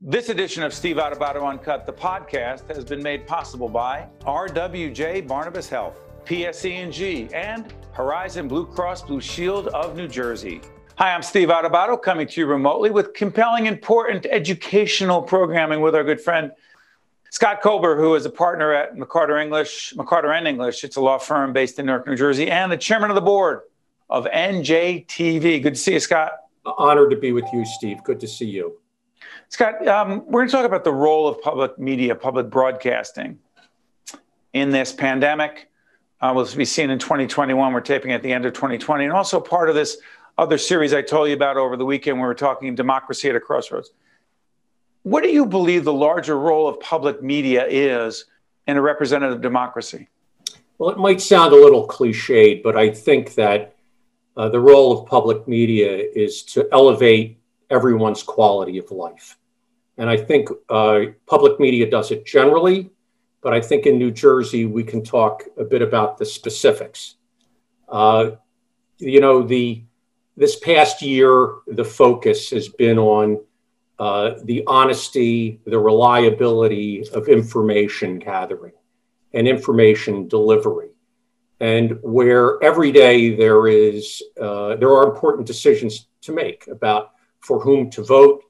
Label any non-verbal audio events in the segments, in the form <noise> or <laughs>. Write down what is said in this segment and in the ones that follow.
This edition of Steve Adubato Uncut, the podcast, has been made possible by RWJ Barnabas Health, PSE&G, and Horizon Blue Cross Blue Shield of New Jersey. Hi, I'm Steve Adubato, coming to you remotely with compelling, important educational programming with our good friend Scott Kobler, who is a partner at McCarter English, McCarter and English. It's a law firm based in Newark, New Jersey, and the chairman of the board of NJTV. Good to see you, Scott. Honored to be with you, Steve. Good to see you. Scott, um, we're going to talk about the role of public media, public broadcasting in this pandemic. Uh, we'll be seen in 2021. We're taping at the end of 2020. And also part of this other series I told you about over the weekend, we were talking democracy at a crossroads. What do you believe the larger role of public media is in a representative democracy? Well, it might sound a little cliched, but I think that uh, the role of public media is to elevate everyone's quality of life. And I think uh, public media does it generally, but I think in New Jersey, we can talk a bit about the specifics. Uh, you know, the this past year, the focus has been on uh, the honesty, the reliability of information gathering and information delivery. And where every day there is, uh, there are important decisions to make about for whom to vote,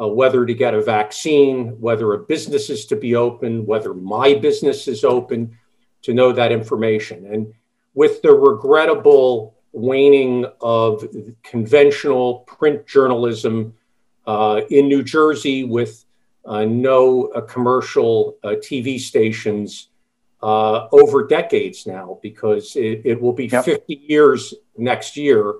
uh, whether to get a vaccine, whether a business is to be open, whether my business is open, to know that information. And with the regrettable waning of conventional print journalism uh, in New Jersey, with uh, no uh, commercial uh, TV stations uh, over decades now, because it, it will be yep. 50 years next year.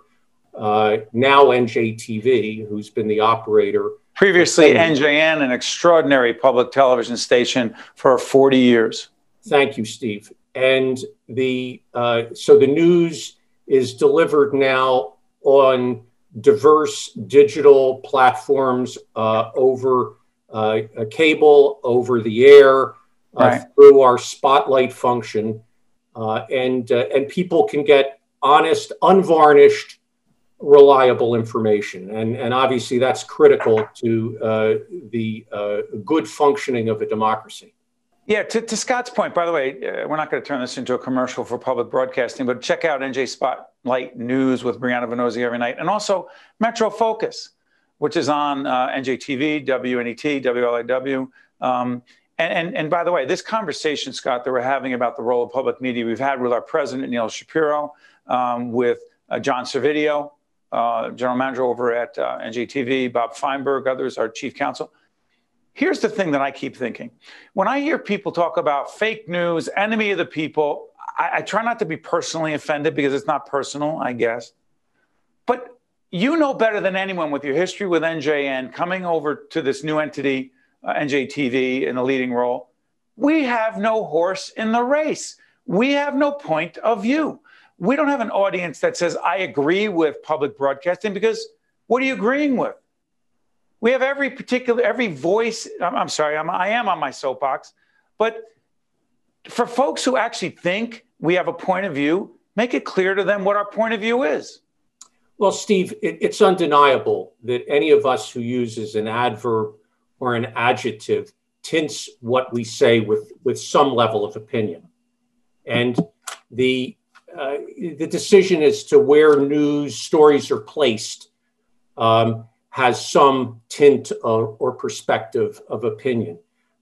Now, NJTV, who's been the operator, Previously, NJN, an extraordinary public television station for 40 years. Thank you, Steve. And the uh, so the news is delivered now on diverse digital platforms uh, over uh, cable, over the air, uh, right. through our spotlight function, uh, and uh, and people can get honest, unvarnished reliable information. And, and obviously, that's critical to uh, the uh, good functioning of a democracy. Yeah, to, to Scott's point, by the way, uh, we're not going to turn this into a commercial for public broadcasting, but check out NJ Spotlight News with Brianna Vannozzi every night, and also Metro Focus, which is on uh, NJTV, WNET, WLIW. Um, and, and, and by the way, this conversation, Scott, that we're having about the role of public media, we've had with our president, Neil Shapiro, um, with uh, John Servidio, general manager over at uh, NJTV, Bob Feinberg, others, our chief counsel. Here's the thing that I keep thinking. When I hear people talk about fake news, enemy of the people, I, I try not to be personally offended because it's not personal, I guess. But you know better than anyone with your history with NJN coming over to this new entity, uh, NJTV, in a leading role. We have no horse in the race. We have no point of view we don't have an audience that says, I agree with public broadcasting because what are you agreeing with? We have every particular, every voice. I'm, I'm sorry, I'm, I am on my soapbox. But for folks who actually think we have a point of view, make it clear to them what our point of view is. Well, Steve, it, it's undeniable that any of us who uses an adverb or an adjective tints what we say with, with some level of opinion. And the uh, the decision as to where news stories are placed um, has some tint or, or perspective of opinion.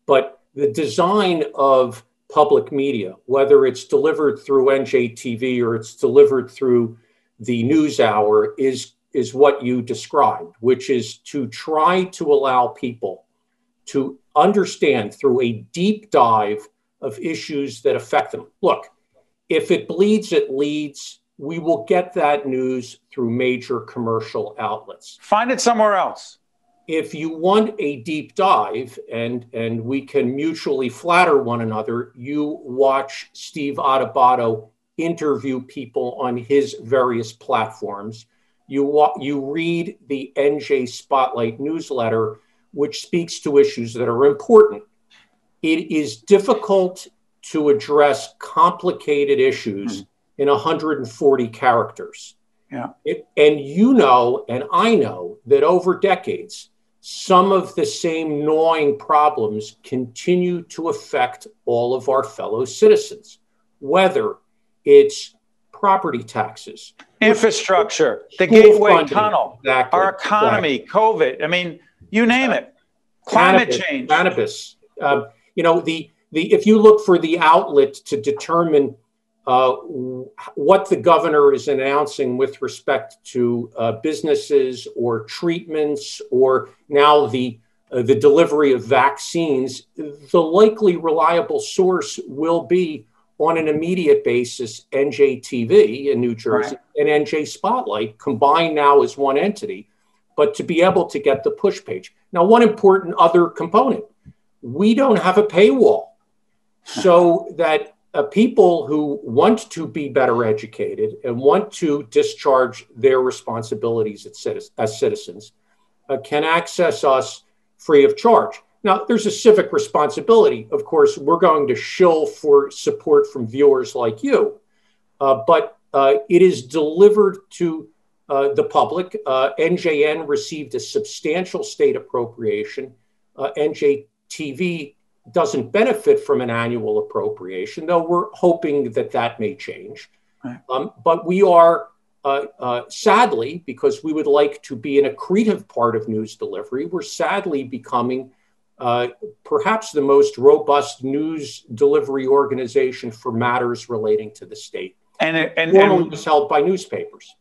But the design of public media, whether it's delivered through NJTV or it's delivered through the news hour, is, is what you described, which is to try to allow people to understand through a deep dive of issues that affect them. Look, if it bleeds, it leads. We will get that news through major commercial outlets. Find it somewhere else. If you want a deep dive and, and we can mutually flatter one another, you watch Steve Adubato interview people on his various platforms. You, wa- you read the NJ Spotlight newsletter, which speaks to issues that are important. It is difficult to address complicated issues mm. in 140 characters. Yeah. It, and you know, and I know that over decades, some of the same gnawing problems continue to affect all of our fellow citizens, whether it's property taxes, infrastructure, the Gateway funding, Tunnel, exactly, our economy, exactly. COVID. I mean, you name it. Climate cannabis, change. Cannabis. Uh, you know, the, the, if you look for the outlet to determine uh, what the governor is announcing with respect to uh, businesses or treatments or now the uh, the delivery of vaccines, the likely reliable source will be on an immediate basis NJTV in New Jersey right. and NJ Spotlight combined now as one entity, but to be able to get the push page. Now, one important other component we don't have a paywall so that uh, people who want to be better educated and want to discharge their responsibilities as citizens uh, can access us free of charge. Now, there's a civic responsibility. Of course, we're going to shill for support from viewers like you, uh, but uh, it is delivered to uh, the public. NJN uh, received a substantial state appropriation. NJTV doesn't benefit from an annual appropriation, though we're hoping that that may change. Right. Um, but we are, uh, uh, sadly, because we would like to be an accretive part of news delivery, we're sadly becoming uh, perhaps the most robust news delivery organization for matters relating to the state. And, and, Formerly was held by newspapers.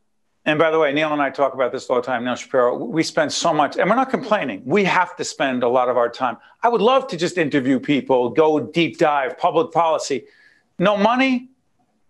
And by the way, Neil and I talk about this all the time. Neil Shapiro, we spend so much, and we're not complaining. We have to spend a lot of our time. I would love to just interview people, go deep dive, public policy. No money,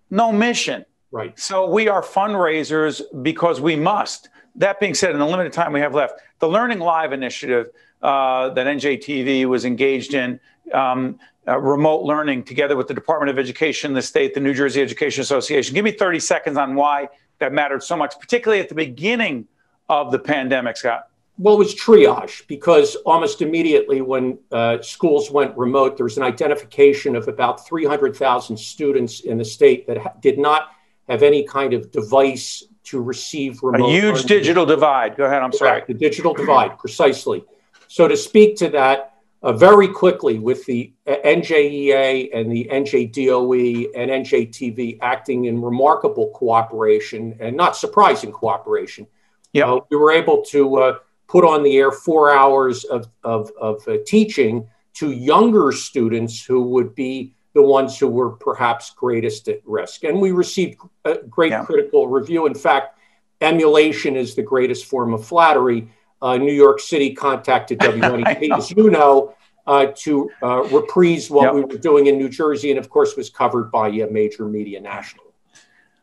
no mission. Right. So we are fundraisers because we must. That being said, in the limited time we have left, the Learning Live initiative uh, that NJTV was engaged in, um, uh, remote learning together with the Department of Education, the state, the New Jersey Education Association. Give me 30 seconds on why that mattered so much, particularly at the beginning of the pandemic, Scott? Well, it was triage because almost immediately when uh, schools went remote, there was an identification of about 300,000 students in the state that ha- did not have any kind of device to receive remote. A huge learning. digital divide. Go ahead. I'm sorry. The digital divide, precisely. So to speak to that, uh, very quickly with the NJEA and the NJDOE and NJTV acting in remarkable cooperation and not surprising cooperation. Yeah, uh, we were able to uh, put on the air four hours of, of, of uh, teaching to younger students who would be the ones who were perhaps greatest at risk. And we received a great yeah. critical review. In fact, emulation is the greatest form of flattery uh, New York City contacted <laughs> WNET, as you know, uh, to uh, reprise what yep. we were doing in New Jersey, and of course was covered by a major media nationally.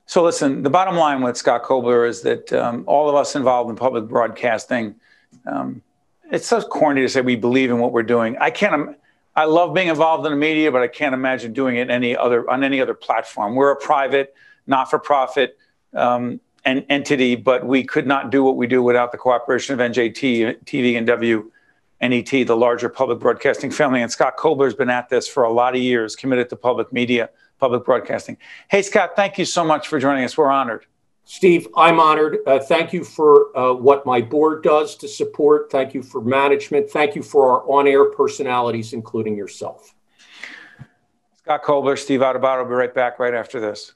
So, listen, the bottom line with Scott Kobler is that um, all of us involved in public broadcasting, um, it's so corny to say we believe in what we're doing. I can't. I love being involved in the media, but I can't imagine doing it any other on any other platform. We're a private, not-for-profit um, an entity, but we could not do what we do without the cooperation of NJT, TV, and WNET, the larger public broadcasting family. And Scott Kobler's been at this for a lot of years, committed to public media, public broadcasting. Hey, Scott, thank you so much for joining us. We're honored. Steve, I'm honored. Uh, thank you for uh, what my board does to support. Thank you for management. Thank you for our on air personalities, including yourself. Scott Kobler, Steve Adubato will be right back right after this.